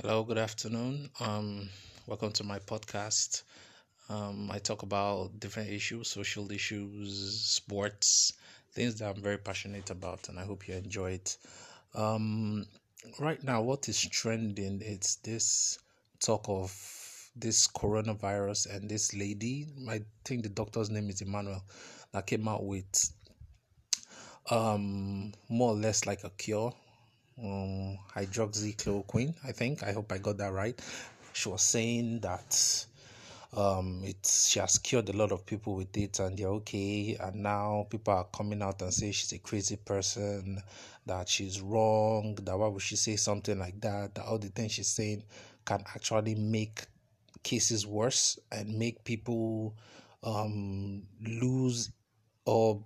Hello, good afternoon. Um, welcome to my podcast. Um, I talk about different issues, social issues, sports, things that I'm very passionate about, and I hope you enjoy it. Um, right now, what is trending? It's this talk of this coronavirus and this lady. I think the doctor's name is Immanuel that came out with um more or less like a cure um hydroxychloroquine i think. I hope i got that right. She was saying that um it's she has cured a lot of people with it and they're okay. And now people are coming out and say she's a crazy person that she's wrong that why would she say something like that? That all the things she's saying can actually make cases worse and make people um lose or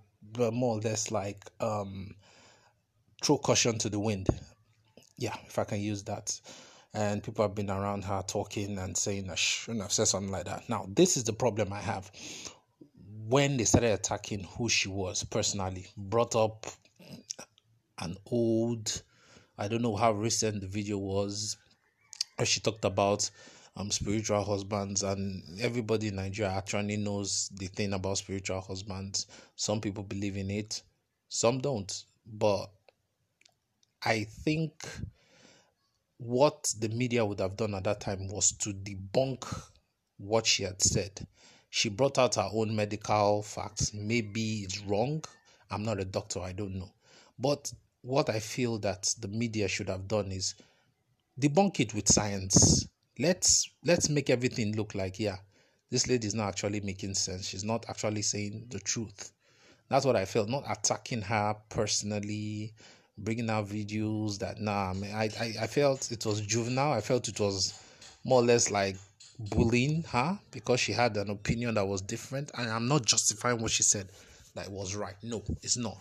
more or less like um throw caution to the wind yeah if i can use that and people have been around her talking and saying i shouldn't have said something like that now this is the problem i have when they started attacking who she was personally brought up an old i don't know how recent the video was where she talked about um spiritual husbands and everybody in Nigeria actually knows the thing about spiritual husbands. Some people believe in it, some don't. But I think what the media would have done at that time was to debunk what she had said. She brought out her own medical facts. Maybe it's wrong. I'm not a doctor, I don't know. But what I feel that the media should have done is debunk it with science let's let's make everything look like yeah this lady is not actually making sense she's not actually saying the truth that's what i felt not attacking her personally bringing out videos that nah I, mean, I, I i felt it was juvenile i felt it was more or less like bullying her because she had an opinion that was different and i'm not justifying what she said that was right no it's not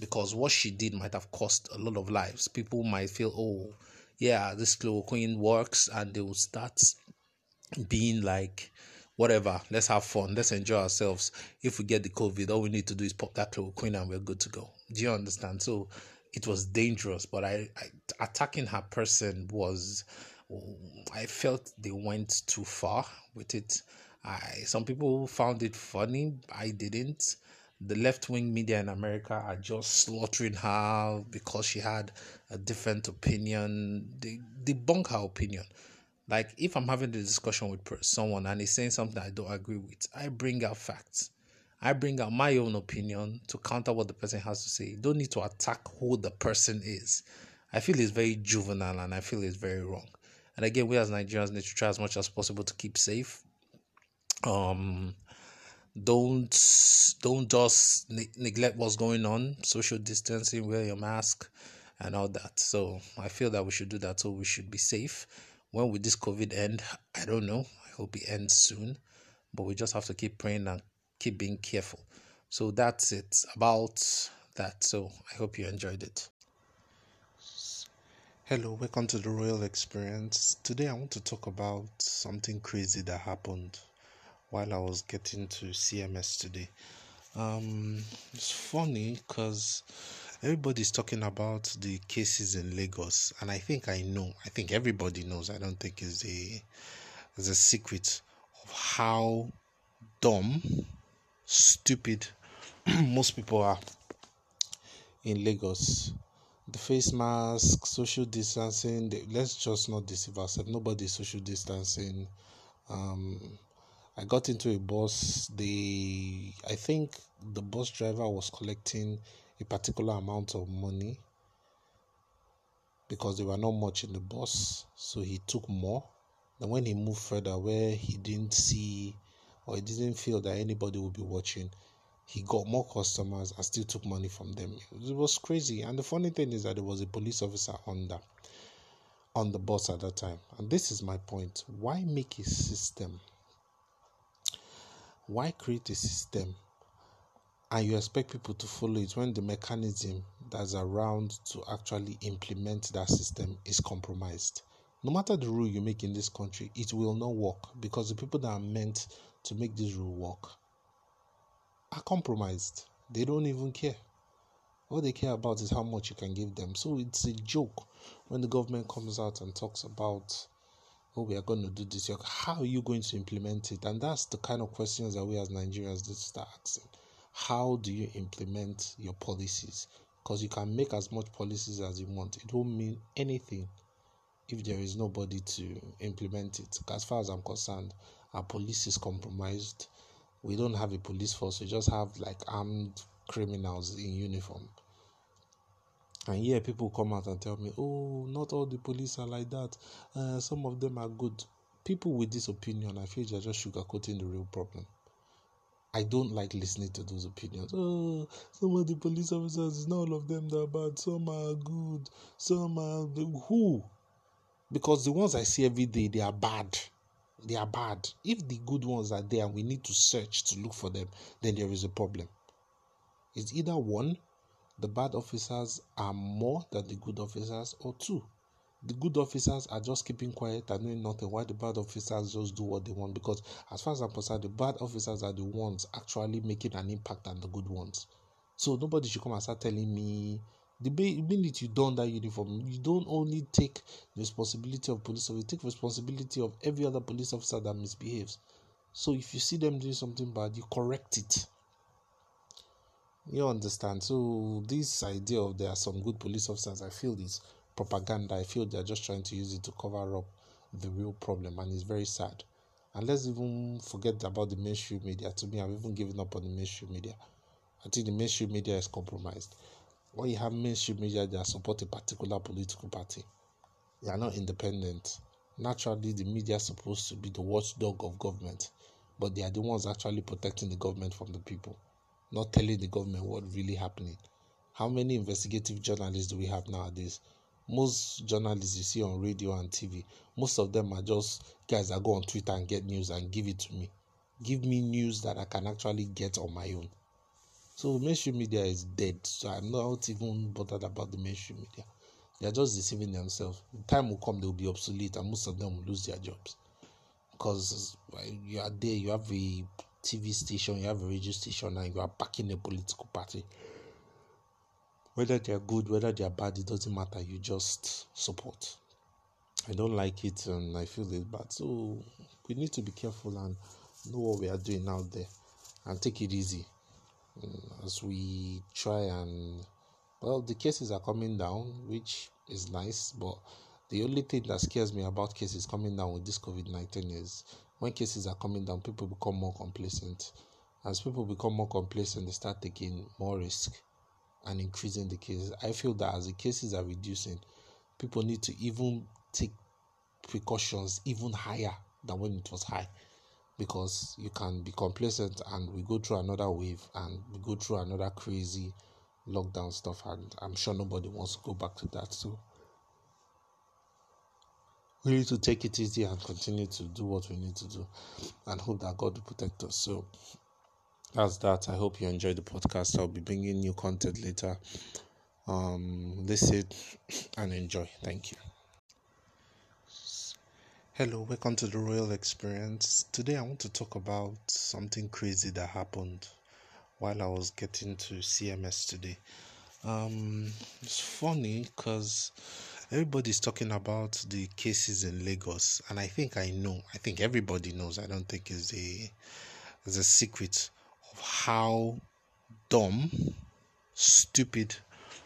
because what she did might have cost a lot of lives people might feel oh yeah, this chloroquine works, and they will start being like, whatever, let's have fun, let's enjoy ourselves. If we get the COVID, all we need to do is pop that chloroquine and we're good to go. Do you understand? So it was dangerous, but I, I attacking her person was, I felt they went too far with it. I some people found it funny, I didn't the left wing media in America are just slaughtering her because she had a different opinion. They debunk her opinion. Like if I'm having a discussion with someone and he's saying something I don't agree with, I bring out facts. I bring out my own opinion to counter what the person has to say. You don't need to attack who the person is. I feel it's very juvenile and I feel it's very wrong. And again, we as Nigerians need to try as much as possible to keep safe. Um, don't don't just ne- neglect what's going on social distancing wear your mask and all that so i feel that we should do that so we should be safe when will this covid end i don't know i hope it ends soon but we just have to keep praying and keep being careful so that's it about that so i hope you enjoyed it hello welcome to the royal experience today i want to talk about something crazy that happened while I was getting to CMS today. Um, it's funny because everybody's talking about the cases in Lagos, and I think I know. I think everybody knows. I don't think it's a it's a secret of how dumb, stupid most people are in Lagos. The face mask, social distancing. let's just not deceive ourselves. Nobody's social distancing. Um, I got into a bus. The I think the bus driver was collecting a particular amount of money because there were not much in the bus, so he took more. Then when he moved further, where he didn't see or he didn't feel that anybody would be watching, he got more customers and still took money from them. It was crazy. And the funny thing is that there was a police officer on the on the bus at that time. And this is my point. Why make a system why create a system and you expect people to follow it when the mechanism that's around to actually implement that system is compromised? No matter the rule you make in this country, it will not work because the people that are meant to make this rule work are compromised. They don't even care. All they care about is how much you can give them. So it's a joke when the government comes out and talks about oh, we are going to do this. How are you going to implement it? And that's the kind of questions that we as Nigerians need to start asking. How do you implement your policies? Because you can make as much policies as you want. It won't mean anything if there is nobody to implement it. As far as I'm concerned, our police is compromised. We don't have a police force. We just have like armed criminals in uniform. And here people come out and tell me, oh, not all the police are like that. Uh, some of them are good. People with this opinion, I feel they're just sugarcoating the real problem. I don't like listening to those opinions. Oh, some of the police officers, not all of them that are bad. Some are good. Some are who? Because the ones I see every day, they are bad. They are bad. If the good ones are there and we need to search to look for them, then there is a problem. It's either one the bad officers are more than the good officers, or two, the good officers are just keeping quiet and doing nothing while the bad officers just do what they want. Because, as far as I'm concerned, the bad officers are the ones actually making an impact on the good ones. So, nobody should come and start telling me the minute you don that uniform, you don't only take responsibility of police officer, you take responsibility of every other police officer that misbehaves. So if you see them doing something bad, you correct it. You understand? So this idea of there are some good police officers, I feel is propaganda. I feel they're just trying to use it to cover up the real problem, and it's very sad. And let's even forget about the mainstream media. To me, I've even given up on the mainstream media. I think the mainstream media is compromised. When you have mainstream media that support a particular political party, they are not independent. Naturally, the media is supposed to be the watchdog of government, but they are the ones actually protecting the government from the people not telling the government what really happening. How many investigative journalists do we have nowadays? Most journalists you see on radio and TV, most of them are just guys that go on Twitter and get news and give it to me. Give me news that I can actually get on my own. So mainstream media is dead. So I'm not even bothered about the mainstream media. They are just deceiving themselves. The time will come, they will be obsolete, and most of them will lose their jobs because you are there. You have a TV station, you have a radio station, and you are backing a political party. Whether they are good, whether they are bad, it doesn't matter. You just support. I don't like it and I feel it bad. So we need to be careful and know what we are doing out there and take it easy Mm, as we try and well the cases are coming down which is nice but the only thing that scares me about cases coming down with this covid-19 is when cases are coming down, people become more complacent. As people become more complacent, they start taking more risk and increasing the cases. I feel that as the cases are reducing, people need to even take precautions even higher than when it was high because you can be complacent and we go through another wave and we go through another crazy lockdown stuff and I'm sure nobody wants to go back to that. So we need to take it easy and continue to do what we need to do and hope that God will protect us. So that's that. I hope you enjoyed the podcast. I'll be bringing new content later. Um, listen and enjoy. Thank you. Hello, welcome to the Royal Experience. Today I want to talk about something crazy that happened while I was getting to CMS today. Um, it's funny because everybody's talking about the cases in Lagos, and I think I know. I think everybody knows. I don't think it's a it's a secret of how dumb, stupid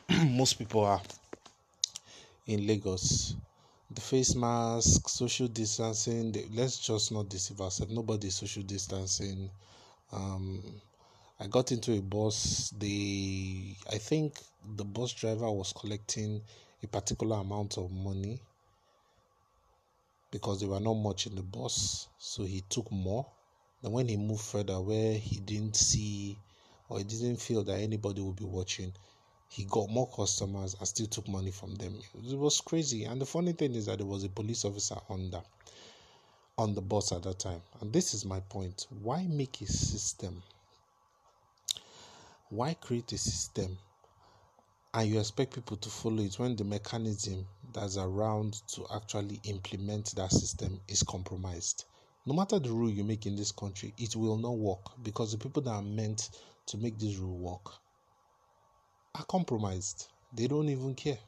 most people are in Lagos. The face mask, social distancing. let's just not deceive ourselves. Nobody social distancing. Um, I got into a bus. The I think the bus driver was collecting a particular amount of money because there were not much in the bus, so he took more. Then when he moved further, where he didn't see or he didn't feel that anybody would be watching, he got more customers and still took money from them. It was crazy. And the funny thing is that there was a police officer on the on the bus at that time. And this is my point. Why make a system? Why create a system and you expect people to follow it when the mechanism that's around to actually implement that system is compromised. No matter the rule you make in this country, it will not work because the people that are meant to make this rule work are compromised. They don't even care.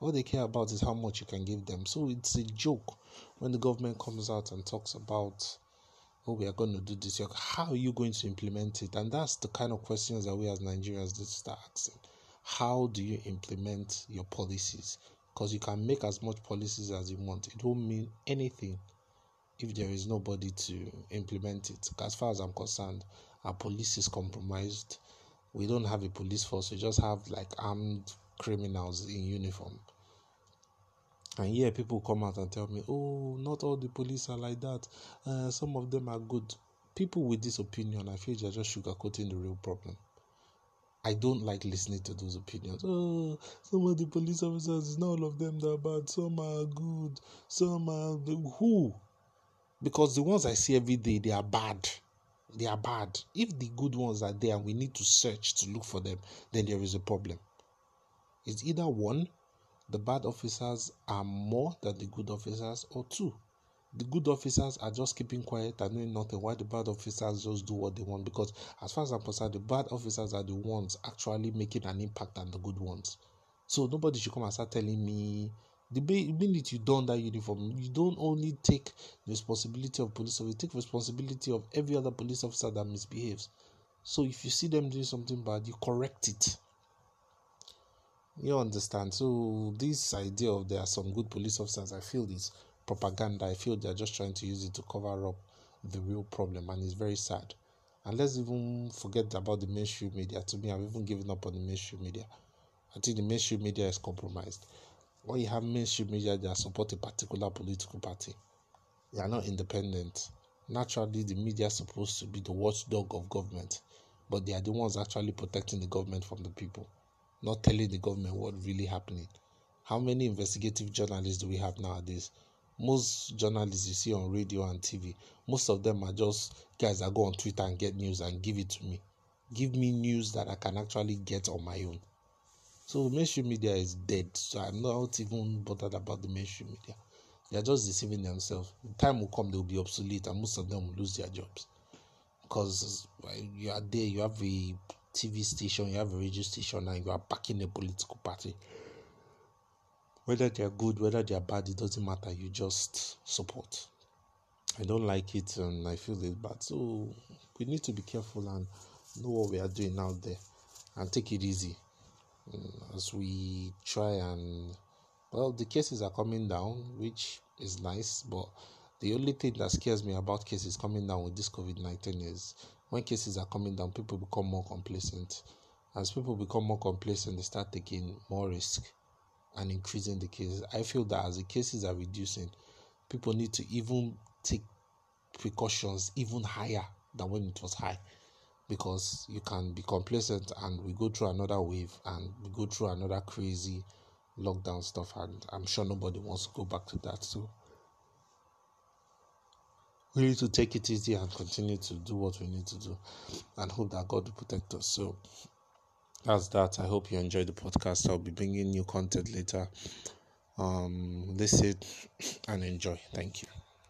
All they care about is how much you can give them. So it's a joke when the government comes out and talks about, oh, we are going to do this. How are you going to implement it? And that's the kind of questions that we as Nigerians need to start asking. How do you implement your policies? Because you can make as much policies as you want. It won't mean anything if there is nobody to implement it. As far as I'm concerned, our police is compromised. We don't have a police force. We just have like armed criminals in uniform. And yeah, people come out and tell me, oh, not all the police are like that. Uh, some of them are good. People with this opinion, I feel they're just sugarcoating the real problem. I don't like listening to those opinions. Oh, some of the police officers, not all of them that are bad. Some are good. Some are who? Because the ones I see every day, they are bad. They are bad. If the good ones are there and we need to search to look for them, then there is a problem. It's either one, the bad officers are more than the good officers, or two, the good officers are just keeping quiet and doing nothing while the bad officers just do what they want because as far as i'm concerned the bad officers are the ones actually making an impact on the good ones so nobody should come and start telling me the minute you don that uniform you don't only take responsibility of police officer you take responsibility of every other police officer that misbehaves so if you see them doing something bad you correct it you understand? So this idea of there are some good police officers, I feel is propaganda. I feel they're just trying to use it to cover up the real problem, and it's very sad. And let's even forget about the mainstream media. To me, I've even given up on the mainstream media. I think the mainstream media is compromised. When you have mainstream media that support a particular political party, they are not independent. Naturally, the media is supposed to be the watchdog of government, but they are the ones actually protecting the government from the people not telling the government what really happening. How many investigative journalists do we have nowadays? Most journalists you see on radio and TV, most of them are just guys that go on Twitter and get news and give it to me. Give me news that I can actually get on my own. So mainstream media is dead. So I'm not even bothered about the mainstream media. They are just deceiving themselves. The time will come, they will be obsolete, and most of them will lose their jobs because you are there. You have a TV station, you have a radio station, and you are backing a political party. Whether they are good, whether they are bad, it doesn't matter. You just support. I don't like it and I feel it bad. So we need to be careful and know what we are doing out there and take it easy Mm, as we try and well the cases are coming down which is nice but the only thing that scares me about cases coming down with this covid-19 is when cases are coming down, people become more complacent. As people become more complacent, they start taking more risk and increasing the cases. I feel that as the cases are reducing, people need to even take precautions even higher than when it was high because you can be complacent and we go through another wave and we go through another crazy lockdown stuff and I'm sure nobody wants to go back to that so we need to take it easy and continue to do what we need to do and hope that God will protect us. So that's that. I hope you enjoyed the podcast. I'll be bringing new content later. Um, listen and enjoy. Thank you.